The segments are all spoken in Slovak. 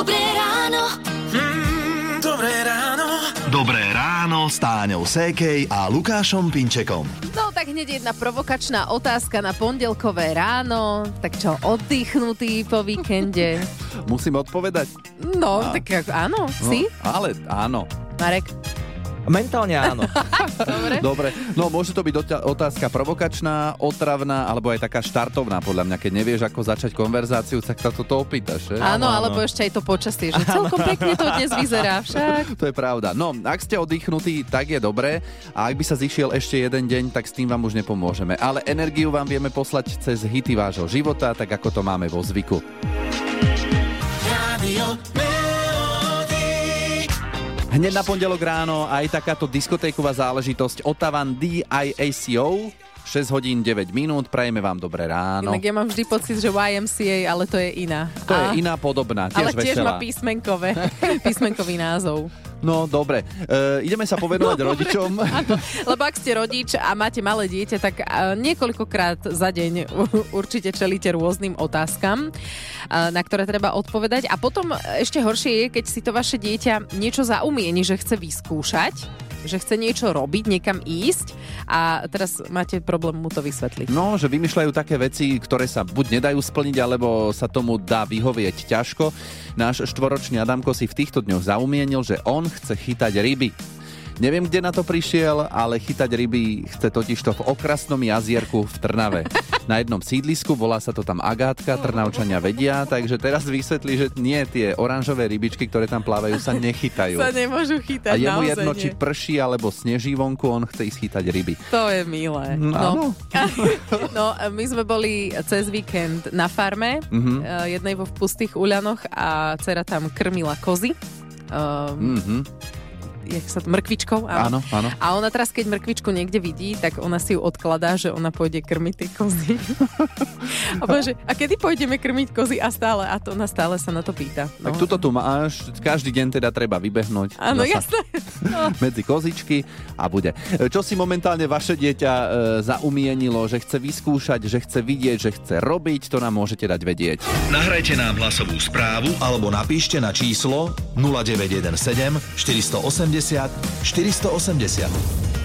Dobré ráno. Dobré ráno. Dobré ráno s Táňou Sékej a Lukášom Pinčekom. No tak hneď jedna provokačná otázka na pondelkové ráno. Tak čo, oddychnutý po víkende? Musím odpovedať? No, tak ako, áno, si? No, ale áno. Marek? Mentálne áno. Dobre. Dobre, no môže to byť dota- otázka provokačná, otravná, alebo aj taká štartovná, podľa mňa. Keď nevieš, ako začať konverzáciu, tak sa toto opýtaš. Že? Áno, alebo ešte aj to počasie, že celkom pekne to dnes vyzerá však. To je pravda. No, ak ste oddychnutí, tak je dobré. A ak by sa zišiel ešte jeden deň, tak s tým vám už nepomôžeme. Ale energiu vám vieme poslať cez hity vášho života, tak ako to máme vo zvyku. Melody. Hneď na pondelok ráno aj takáto diskotéková záležitosť Otavan DIACO. 6 hodín 9 minút, prajeme vám dobré ráno. Inak ja mám vždy pocit, že YMCA, ale to je iná. To A- je iná podobná, Ale tiež tiež veselá. má písmenkové, písmenkový názov. No, dobre. E, ideme sa povenovať No, rodičom. Lebo ak ste rodič a máte malé dieťa, tak a, niekoľkokrát za deň určite čelíte rôznym otázkam, a, na ktoré treba odpovedať. A potom ešte horšie je, keď si to vaše dieťa niečo zaumieni, že chce vyskúšať, že chce niečo robiť, niekam ísť a teraz máte problém mu to vysvetliť. No, že vymýšľajú také veci, ktoré sa buď nedajú splniť, alebo sa tomu dá vyhovieť ťažko. Náš štvoročný Adamko si v týchto dňoch zaumienil, že on chce chytať ryby. Neviem, kde na to prišiel, ale chytať ryby chce totižto v okrasnom jazierku v Trnave. Na jednom sídlisku, volá sa to tam Agátka, Trnavčania vedia, takže teraz vysvetlí, že nie tie oranžové rybičky, ktoré tam plávajú, sa nechytajú. Sa nemôžu chytať, A je mu naozaj jedno, nie. či prší alebo sneží vonku, on chce ísť chytať ryby. To je milé. Mm, áno. no, my sme boli cez víkend na farme, Mhm. eh, jednej vo v pustých uľanoch a dcera tam krmila kozy. Um, Mhm. Jak sa to, mrkvičkou? Áno, áno. A ona teraz, keď mrkvičku niekde vidí, tak ona si ju odkladá, že ona pôjde krmiť tie kozy. a povie, že, a kedy pôjdeme krmiť kozy? A stále, a to ona stále sa na to pýta. No. Tak tuto tu máš, každý deň teda treba vybehnúť Áno, jasné. No. medzi kozičky a bude. Čo si momentálne vaše dieťa e, zaumienilo, že chce vyskúšať, že chce vidieť, že chce robiť, to nám môžete dať vedieť. Nahrajte nám hlasovú správu alebo napíšte na číslo 0917 480 480.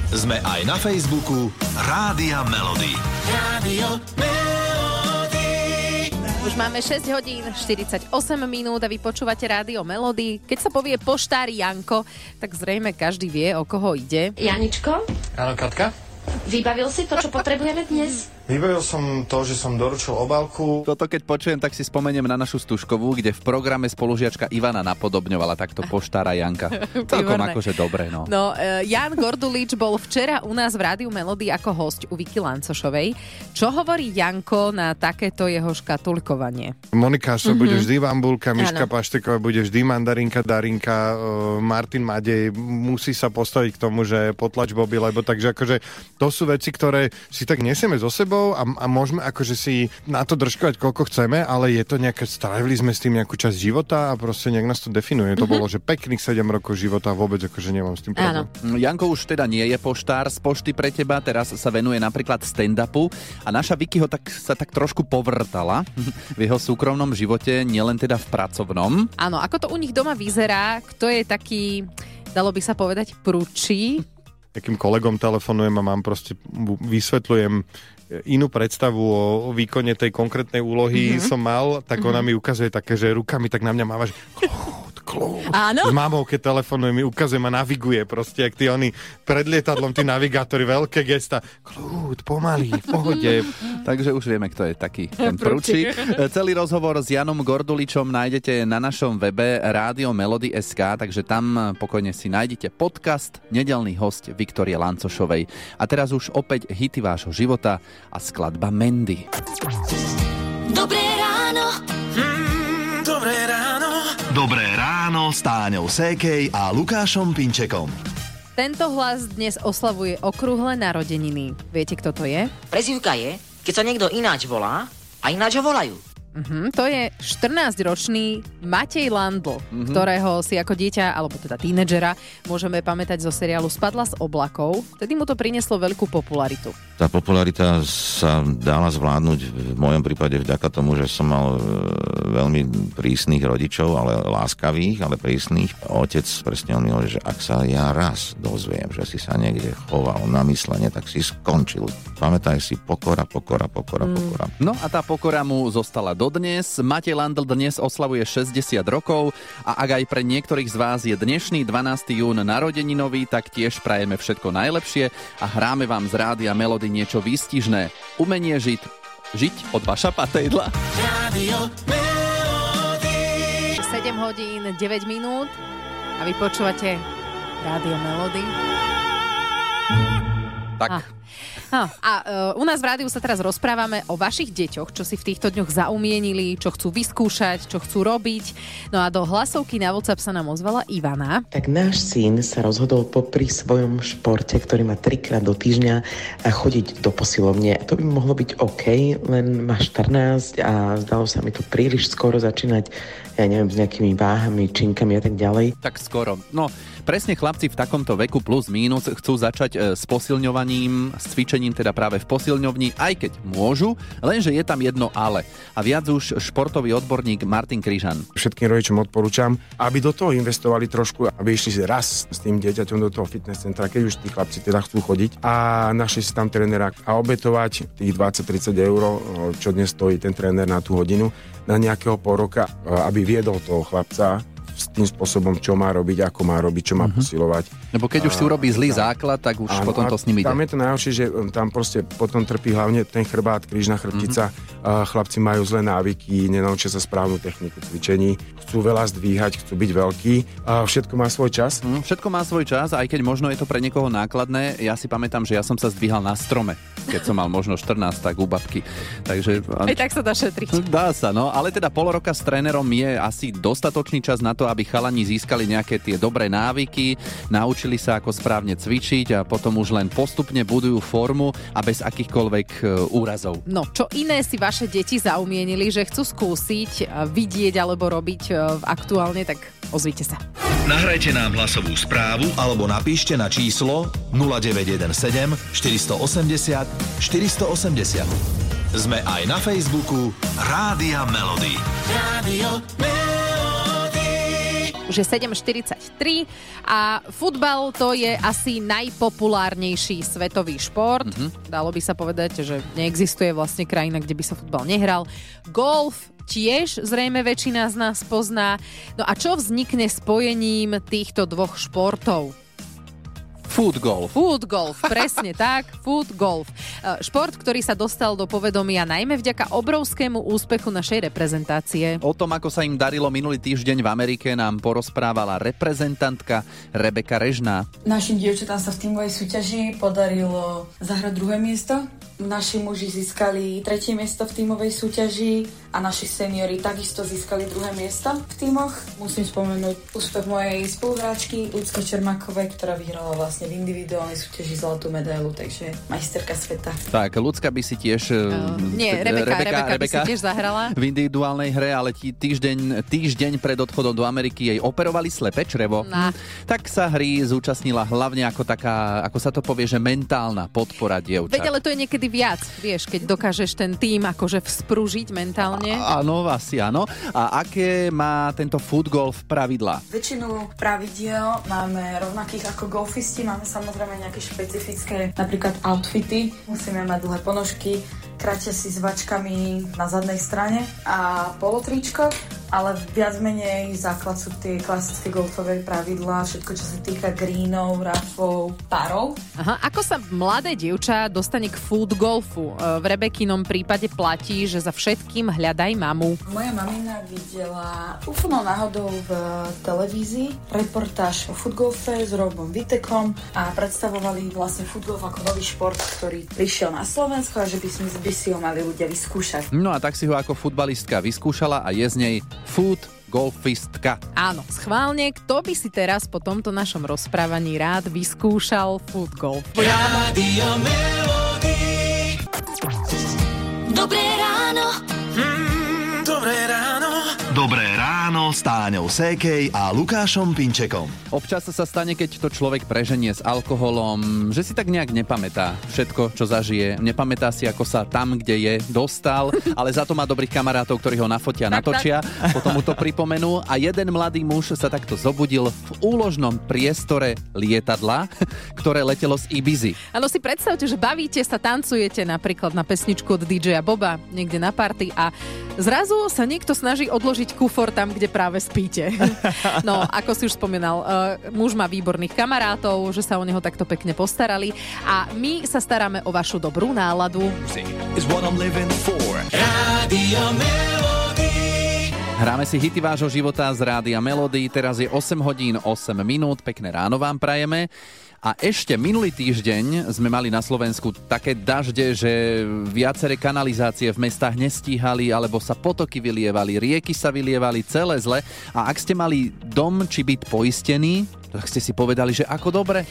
Sme aj na Facebooku Rádia Melody. Rádio Melody. Už máme 6 hodín 48 minút a vy počúvate rádio Melody. Keď sa povie poštár Janko, tak zrejme každý vie, o koho ide. Janičko, Áno, Katka? vybavil si to, čo potrebujeme dnes? Vybavil som to, že som doručil obálku. Toto keď počujem, tak si spomeniem na našu stužkovú, kde v programe spolužiačka Ivana napodobňovala takto poštára Janka. Celkom akože dobre, no. No, e, Jan Gordulič bol včera u nás v Rádiu Melody ako host u Vicky Lancošovej. Čo hovorí Janko na takéto jeho škatulkovanie? Monika sa bude vždy bambulka, Miška Áno. Pašteková bude vždy mandarinka, Darinka, e, Martin Madej musí sa postaviť k tomu, že potlač Bobby, lebo takže akože to sú veci, ktoré si tak nesieme so sebou a, a môžeme akože si na to držkovať koľko chceme, ale je to nejaké, strávili sme s tým nejakú časť života a proste nejak nás to definuje. To bolo, že pekných 7 rokov života a vôbec akože nemám s tým problém. Áno. Janko už teda nie je poštár z pošty pre teba, teraz sa venuje napríklad stand-upu a naša Vicky ho tak, sa tak trošku povrtala v jeho súkromnom živote, nielen teda v pracovnom. Áno, ako to u nich doma vyzerá, kto je taký, dalo by sa povedať, prúči? takým kolegom telefonujem a mám proste, vysvetľujem inú predstavu o, výkone tej konkrétnej úlohy mm-hmm. som mal, tak ona mi ukazuje také, že rukami tak na mňa máva, že kľud. Áno. S mamou, keď telefonuje, mi ukazuje, ma naviguje proste, jak tí oni pred lietadlom, tí navigátori, veľké gesta. Kľud, pomaly, v pohode. Takže už vieme, kto je taký ten prúčik. Celý rozhovor s Janom Gorduličom nájdete na našom webe Rádio Melody.sk, takže tam pokojne si nájdete podcast Nedelný host Viktorie Lancošovej. A teraz už opäť hity vášho života a skladba Mendy. Dobré s Táňou Sékej a Lukášom Pinčekom. Tento hlas dnes oslavuje okrúhle narodeniny. Viete, kto to je? Prezivka je, keď sa niekto ináč volá a ináč ho volajú. Mhm, to je 14-ročný Matej Landl, Mhm. ktorého si ako dieťa, alebo teda tínedžera, môžeme pamätať zo seriálu Spadla z oblakov. Vtedy mu to prinieslo veľkú popularitu. Tá popularita sa dala zvládnuť v mojom prípade vďaka tomu, že som mal e, veľmi prísnych rodičov, ale láskavých, ale prísnych. Otec presne on mi hovorí, že ak sa ja raz dozviem, že si sa niekde choval na myslenie, tak si skončil. Pamätaj si, pokora, pokora, pokora, pokora. No a tá pokora mu zostala dodnes. Matej Landl dnes oslavuje 60 rokov a ak aj pre niektorých z vás je dnešný 12. jún narodeninový, tak tiež prajeme všetko najlepšie a hráme vám z rádia Melody niečo výstižné. Umenie žiť. Žiť od Vaša Patejdla. Rádio Melody. 7 hodín 9 minút a vy počúvate Rádio Melody. Tak. A, a, a uh, u nás v rádiu sa teraz rozprávame o vašich deťoch, čo si v týchto dňoch zaumienili, čo chcú vyskúšať, čo chcú robiť. No a do hlasovky na WhatsApp sa nám ozvala Ivana. Tak náš syn sa rozhodol popri svojom športe, ktorý má trikrát do týždňa, a chodiť do posilovne. To by mohlo byť OK, len má 14 a zdalo sa mi to príliš skoro začínať, ja neviem, s nejakými váhami, činkami a tak ďalej. Tak skoro. No, presne chlapci v takomto veku plus mínus chcú začať e, s posilňovaním, s cvičením teda práve v posilňovni, aj keď môžu, lenže je tam jedno ale. A viac už športový odborník Martin Kryžan. Všetkým rodičom odporúčam, aby do toho investovali trošku, aby išli raz s tým dieťaťom do toho fitness centra, keď už tí chlapci teda chcú chodiť a našli si tam trénera a obetovať tých 20-30 eur, čo dnes stojí ten tréner na tú hodinu, na nejakého pol roka, aby viedol toho chlapca tým spôsobom, čo má robiť, ako má robiť, čo má Mhm. posilovať. Lebo keď už si urobí zlý základ, tak už Áno, potom a to s ním ide. Tam je to najhoršie, že um, tam proste potom trpí hlavne ten chrbát, krížna chrbtica. Mhm. Mm-hmm. Chlapci majú zlé návyky, nenaučia sa správnu techniku cvičení, chcú veľa zdvíhať, chcú byť veľkí. A Všetko má svoj čas. Mm, Všetko má svoj čas, aj keď možno je to pre niekoho nákladné. Ja si pamätám, že ja som sa zdvíhal na strome, keď som mal možno 14, tak u babky. Takže... Aj tak sa dá šetriť. Dá sa, no, ale teda pol roka s trénerom je asi dostatočný čas na to, aby chalani získali nejaké tie dobré návyky, naučili sa ako správne cvičiť a potom už len postupne budujú formu a bez akýchkoľvek e, úrazov. No, čo iné si vaše deti zaumienili, že chcú skúsiť, e, vidieť alebo robiť e, aktuálne, tak ozvite sa. Nahrajte nám hlasovú správu alebo napíšte na číslo 0917 480 480. Sme aj na Facebooku Rádia Melody. Rádio Melody. Už je 7.43 a futbal to je asi najpopulárnejší svetový šport. Mm-hmm. Dalo by sa povedať, že neexistuje vlastne krajina, kde by sa futbal nehral. Golf tiež zrejme väčšina z nás pozná. No a čo vznikne spojením týchto dvoch športov? Food golf. Food golf, presne tak, food golf. E, Šport, ktorý sa dostal do povedomia najmä vďaka obrovskému úspechu našej reprezentácie. O tom, ako sa im darilo minulý týždeň v Amerike, nám porozprávala reprezentantka Rebeka Režná. Našim dievčatám sa v tímovej súťaži podarilo zahrať druhé miesto. Naši muži získali tretie miesto v tímovej súťaži a naši seniori takisto získali druhé miesto v tímoch. Musím spomenúť úspech mojej spoluhráčky Ľudskej Čermákovej, ktorá vyhrala vlastne v individuálnej súťaži zlatú medailu, takže majsterka sveta. Tak, ľudská by si tiež... Uh, nie, Rebeka, Rebeka, Rebeka by si tiež zahrala. V individuálnej hre, ale tí, týždeň, týždeň pred odchodom do Ameriky jej operovali slepé črevo. Na. Tak sa hry zúčastnila hlavne ako taká, ako sa to povie, že mentálna podpora dievčat. Veď ale to je niekedy viac, vieš, keď dokážeš ten tým akože vzpružiť mentálne. Áno, asi áno. A aké má tento food golf pravidlá? Väčšinu pravidiel máme rovnakých ako golfisti, máme samozrejme nejaké špecifické, napríklad outfity. Musíme mať dlhé ponožky, kratia si s vačkami na zadnej strane a polotričko, ale viac menej základ sú tie klasické golfové pravidlá, všetko čo sa týka greenov, rafov, párov. Aha, ako sa mladé dievča dostane k food golfu? E, V Rebekinom prípade platí, že za všetkým hľadaj mamu. Moja mamina videla úplnou náhodou v televízii reportáž o futgolfe s Robom Vitekom a predstavovali vlastne futgolf ako nový šport, ktorý prišiel na Slovensko a že by, by si ho mali ľudia vyskúšať. No a tak si ho ako futbalistka vyskúšala a je z nej food golfistka. Áno, schválne, kto by si teraz po tomto našom rozprávaní rád vyskúšal food golf? Rádio. Dobré ráno. Mm, Dobré ráno s Táňou Sékej a Lukášom Pinčekom. Občas sa stane, keď to človek preženie s alkoholom, že si tak nejak nepamätá všetko, čo zažije. Nepamätá si, ako sa tam, kde je, dostal, ale za to má dobrých kamarátov, ktorí ho nafotia, Tak, natočia, potom mu to pripomenú a jeden mladý muž sa takto zobudil v úložnom priestore lietadla, ktoré letelo z Ibizy. Áno, si predstavte, že bavíte sa, tancujete napríklad na pesničku od DJ Boba niekde na party a zrazu sa niekto snaží odložiť kufor tam, kde práve spíte. No, ako si už spomínal, uh, muž má výborných kamarátov, že sa o neho takto pekne postarali a my sa staráme o vašu dobrú náladu. Hráme si hity vášho života z Rádia Melody. Teraz je 8 hodín 8 minút. Pekné ráno vám prajeme. A ešte minulý týždeň sme mali na Slovensku také dažde, že viaceré kanalizácie v mestách nestíhali, alebo sa potoky vylievali, rieky sa vylievali, celé zle. A ak ste mali dom či byt poistený, tak ste si povedali, že ako dobre.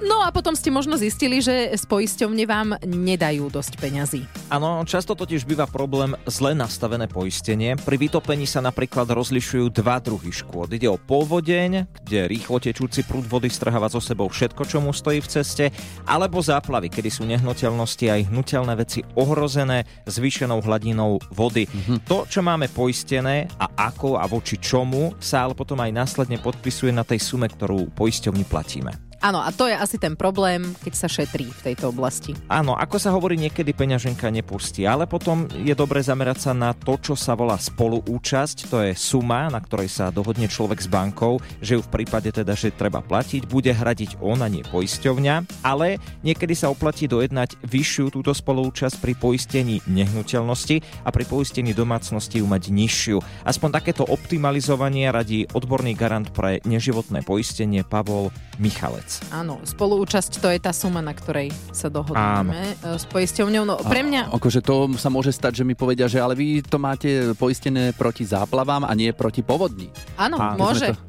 No a potom ste možno zistili, že z poisťovne vám nedajú dosť peňazí. Áno, často totiž býva problém zle nastavené poistenie. Pri vytopení sa napríklad rozlišujú dva druhy škôd. Ide o povodeň, kde rýchlo tečúci prúd vody strháva so sebou všetko, čo mu stojí v ceste, alebo záplavy, kedy sú nehnuteľnosti aj hnutelné veci ohrozené zvýšenou hladinou vody. Mm-hmm. To, čo máme poistené a ako a voči čomu, sa ale potom aj následne podpisuje na tej sume, ktorú poisťovni platíme. Áno, a to je asi ten problém, keď sa šetrí v tejto oblasti. Áno, ako sa hovorí, niekedy peňaženka nepustí, ale potom je dobre zamerať sa na to, čo sa volá spoluúčasť, to je suma, na ktorej sa dohodne človek s bankou, že ju v prípade teda, že treba platiť, bude hradiť on a nie poisťovňa, ale niekedy sa oplatí dojednať vyššiu túto spoluúčasť pri poistení nehnuteľnosti a pri poistení domácnosti ju mať nižšiu. Aspoň takéto optimalizovanie radí odborný garant pre neživotné poistenie Pavol Michalec. Áno, spoluúčasť to je tá suma, na ktorej sa dohodneme e, s poisťovňou. No pre mňa... A, akože to sa môže stať, že mi povedia, že ale vy to máte poistené proti záplavám a nie proti povodni. Áno, A, môže. to-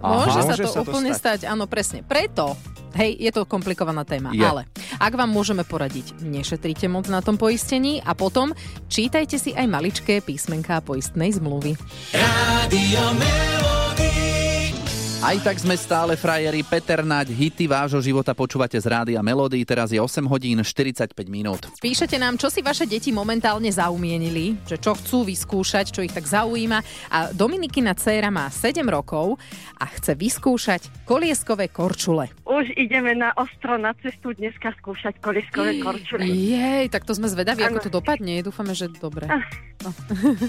Môže sa Môže to sa to úplne stať. stať. áno, presne. Preto, hej, je to komplikovaná téma, Je. ale ak vám môžeme poradiť, nešetrite moc na tom poistení a potom čítajte si aj maličké písmenká poistnej zmluvy. Radio Melody. Aj tak sme stále frajeri. Peter Naď, hity vášho života počúvate z Rádia Melody. Teraz je 8 hodín 45 minút. Píšete nám, čo si vaše deti momentálne zaumienili, že čo chcú vyskúšať, čo ich tak zaujíma. A Dominikina dcéra má 7 rokov a chce vyskúšať kolieskové korčule. Už ideme na ostro na cestu dneska skúšať kolieskové korčule. Jej, tak to sme zvedaví, ako Áno. to dopadne. Dúfame, že dobre. Ah,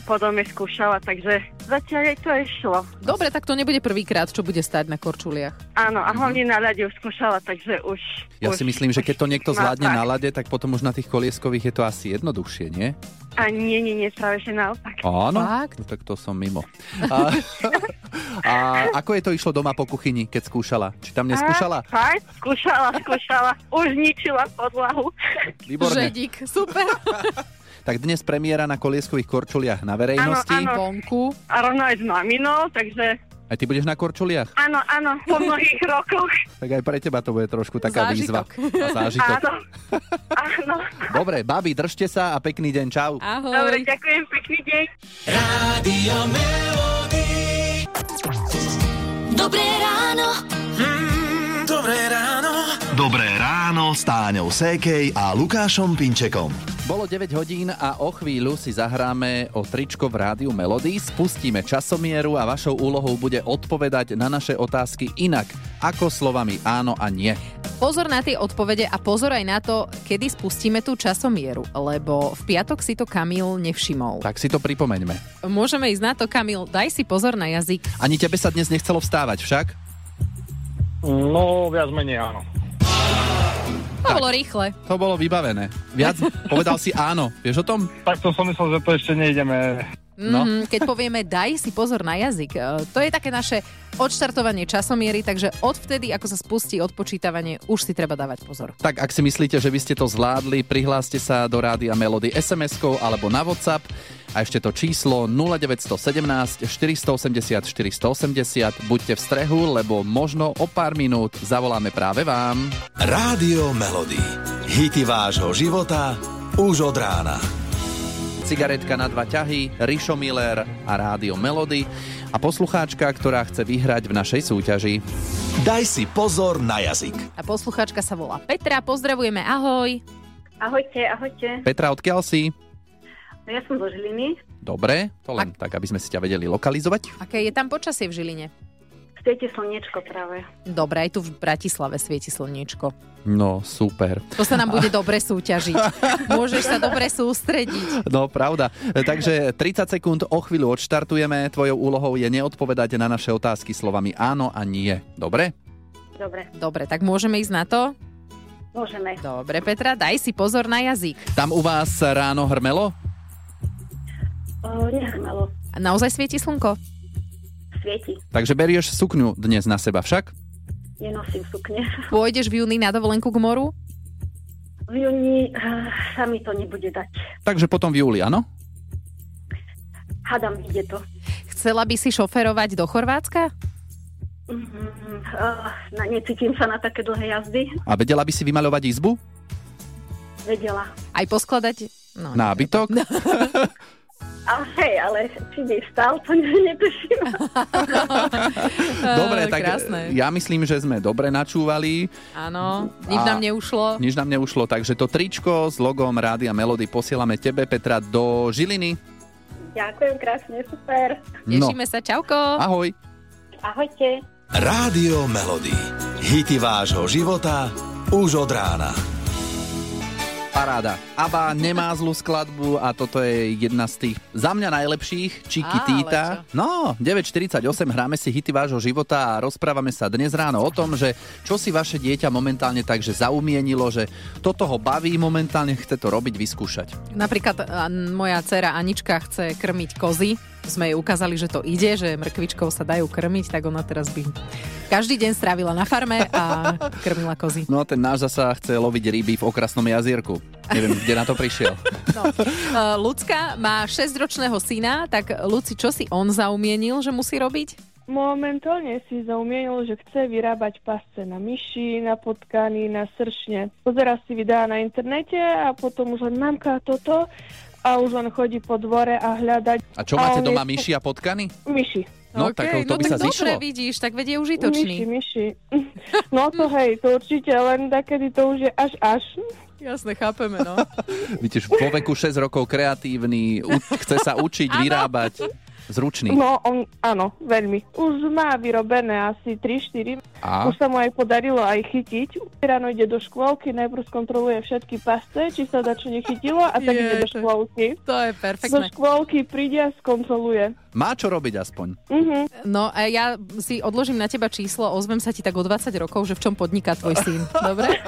Potom je skúšala, takže zatiaľ jej to išlo. Dobre, tak to nebude prvýkrát, čo bude stať na korčuliach. Áno, a hlavne na ľade už skúšala, takže už... Ja už, si myslím, že keď to niekto zvládne na lade, tak potom už na tých kolieskových je to asi jednoduchšie, nie? A nie, nie, nie, práve že naopak. Áno, Fakt? no, tak to som mimo. A, a ako je to išlo doma po kuchyni, keď skúšala? Či tam neskúšala? A, fakt, skúšala, skúšala. Už ničila podlahu. Výborné. Žedík, super. Tak dnes premiéra na kolieskových korčuliach na verejnosti. Áno, áno. Vonku. A rovno aj s maminou, takže Aj ty budeš na korčuliach? áno, áno, po mnohých rokoch. Tak aj pre teba to bude trošku taká výzva. Zážitok. A zážitok. Áno, áno. Dobre, babi, držte sa a pekný deň, čau. Ahoj. Dobre, ďakujem, pekný deň. Melody. Dobré ráno. Mm, dobré ráno. Dobré ráno s Táňou Sékej a Lukášom Pinčekom. Bolo 9 hodín a o chvíľu si zahráme o tričko v rádiu Melody, spustíme časomieru a vašou úlohou bude odpovedať na naše otázky inak, ako slovami áno a nie. Pozor na tie odpovede a pozor aj na to, kedy spustíme tú časomieru, lebo v piatok si to Kamil nevšimol. Tak si to pripomeňme. Môžeme ísť na to, Kamil, daj si pozor na jazyk. Ani tebe sa dnes nechcelo vstávať však? No, viac menej áno. To bolo rýchle. To bolo vybavené. Viac povedal si áno. Vieš o tom? Tak to som myslel, že to ešte nejdeme. No. Mm, keď povieme daj si pozor na jazyk, e, to je také naše odštartovanie časomiery, takže odvtedy, ako sa spustí odpočítavanie, už si treba dávať pozor. Tak ak si myslíte, že by ste to zvládli, prihláste sa do Rádia Melody SMS-kou alebo na WhatsApp a ešte to číslo 0917 480 480. Buďte v strehu, lebo možno o pár minút zavoláme práve vám. Rádio Melody. Hity vášho života už od rána. Cigaretka na dva ťahy, Rišo Miller a Rádio Melody a poslucháčka, ktorá chce vyhrať v našej súťaži. Daj si pozor na jazyk. A poslucháčka sa volá Petra, pozdravujeme, ahoj. Ahojte, ahojte. Petra, odkiaľ si? No ja som zo Žiliny. Dobre, to len tak, aby sme si ťa vedeli lokalizovať. Aké je tam počasie v Žiline? Svieti slniečko práve. Dobre, aj tu v Bratislave svieti slniečko. No, super. To sa nám bude dobre súťažiť. Môžeš sa dobre sústrediť. No, pravda. Takže 30 sekúnd o chvíľu odštartujeme. Tvojou úlohou je neodpovedať na naše otázky slovami áno a nie. Dobre? Dobre. Dobre, tak môžeme ísť na to? Môžeme. Dobre, Petra, daj si pozor na jazyk. Tam u vás ráno hrmelo? O, nehrmelo. A naozaj svieti slnko? Svieti. Takže berieš sukňu dnes na seba však? Nenosím sukne. Pôjdeš v júni na dovolenku k moru? V júni uh, sa mi to nebude dať. Takže potom v júli, áno? Hadam, ide to. Chcela by si šoferovať do Chorvátska? Mm, uh, na, necítim sa na také dlhé jazdy. A vedela by si vymaľovať izbu? Vedela. Aj poskladať? No, Nábytok? A hej, ale či by stal, to ne- netuším. Dobre, tak krásne. ja myslím, že sme dobre načúvali. Áno, nič nám neušlo. Nič nám neušlo, takže to tričko s logom Rádia Melody posielame tebe, Petra, do Žiliny. Ďakujem krásne, super. Tešíme sa, čauko. Ahoj. Ahojte. Rádio Melody. Hity vášho života už od rána. Paráda. ABBA nemá zlú skladbu a toto je jedna z tých za mňa najlepších, Chiquitita. No, 9.48, hráme si hity vášho života a rozprávame sa dnes ráno o tom, že čo si vaše dieťa momentálne takže zaumienilo, že toto ho baví momentálne, chce to robiť, vyskúšať. Napríklad moja dcera Anička chce krmiť kozy. Sme jej ukázali, že to ide, že mrkvičkou sa dajú krmiť, tak ona teraz by každý deň strávila na farme a krmila kozy. No a ten náš zasa chce loviť ryby v okrasnom jazierku. Neviem, kde na to prišiel. No. Uh, Lucka má 6-ročného syna, tak Luci, čo si on zaumienil, že musí robiť? Momentálne si zaumienil, že chce vyrábať pasce na myši, na potkany, na sršne. Pozera si videá na internete a potom už len mamka toto a už len chodí po dvore a hľadať. A čo máte on doma, je- myši a potkany? Myši. No, tak to by no sa tak zišlo. dobre vidíš, tak vedie užitočný. Myši, myši. No to hej, to určite, len takedy to už je až až. Jasne, chápeme, no. Vidíš, vo veku 6 rokov kreatívny, u- chce sa učiť, vyrábať. Zručný. No, on, áno, veľmi. Už má vyrobené asi 3-4. A? Už sa mu aj podarilo aj chytiť. Ráno ide do škôlky, najprv skontroluje všetky pasce, či sa dačo nechytilo a tak Je, ide do škôlky. To je Do perfektné. škôlky príde a skontroluje. Má čo robiť aspoň. Mhm. No a ja si odložím na teba číslo, ozvem sa ti tak o 20 rokov, že v čom podniká tvoj syn. Dobre?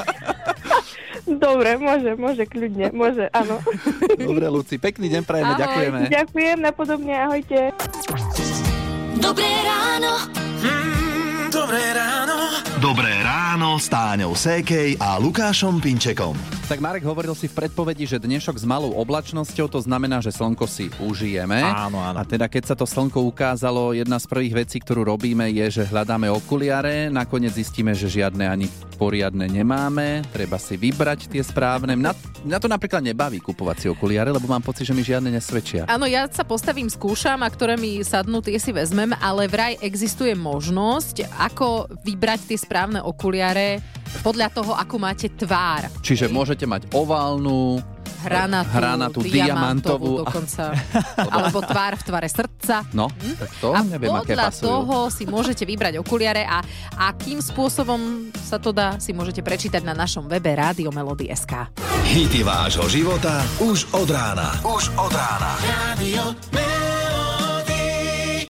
Dobre, môže, môže, kľudne, môže, áno. Dobre, Luci, pekný deň prajeme, Ahoj. ďakujeme. Ďakujem, napodobne, ahojte. Dobré ráno. Mm, dobré ráno. Dobré ráno s Táňou Sékej a Lukášom Pinčekom. Tak Marek hovoril si v predpovedi, že dnešok s malou oblačnosťou, to znamená, že slnko si užijeme. Áno, áno. A teda keď sa to slnko ukázalo, jedna z prvých vecí, ktorú robíme, je, že hľadáme okuliare. Nakoniec zistíme, že žiadne ani poriadne nemáme. Treba si vybrať tie správne. Na, na to napríklad nebaví kupovať si okuliare, lebo mám pocit, že mi žiadne nesvedčia. Áno, ja sa postavím, skúšam a ktoré mi sadnú, tie si vezmem, ale vraj existuje možnosť, ako vybrať tie správne okuliare podľa toho, ako máte tvár. Čiže môžete mať oválnu, Hranatú, hranatú diamantovú diamantovú. dokonca. Alebo tvár v tvare srdca. No, tak to a neviem, aké podľa pasujú. toho si môžete vybrať okuliare a akým spôsobom sa to dá, si môžete prečítať na našom webe Rádio Melody.sk. Hity vášho života už od rána. Už od rána. Radio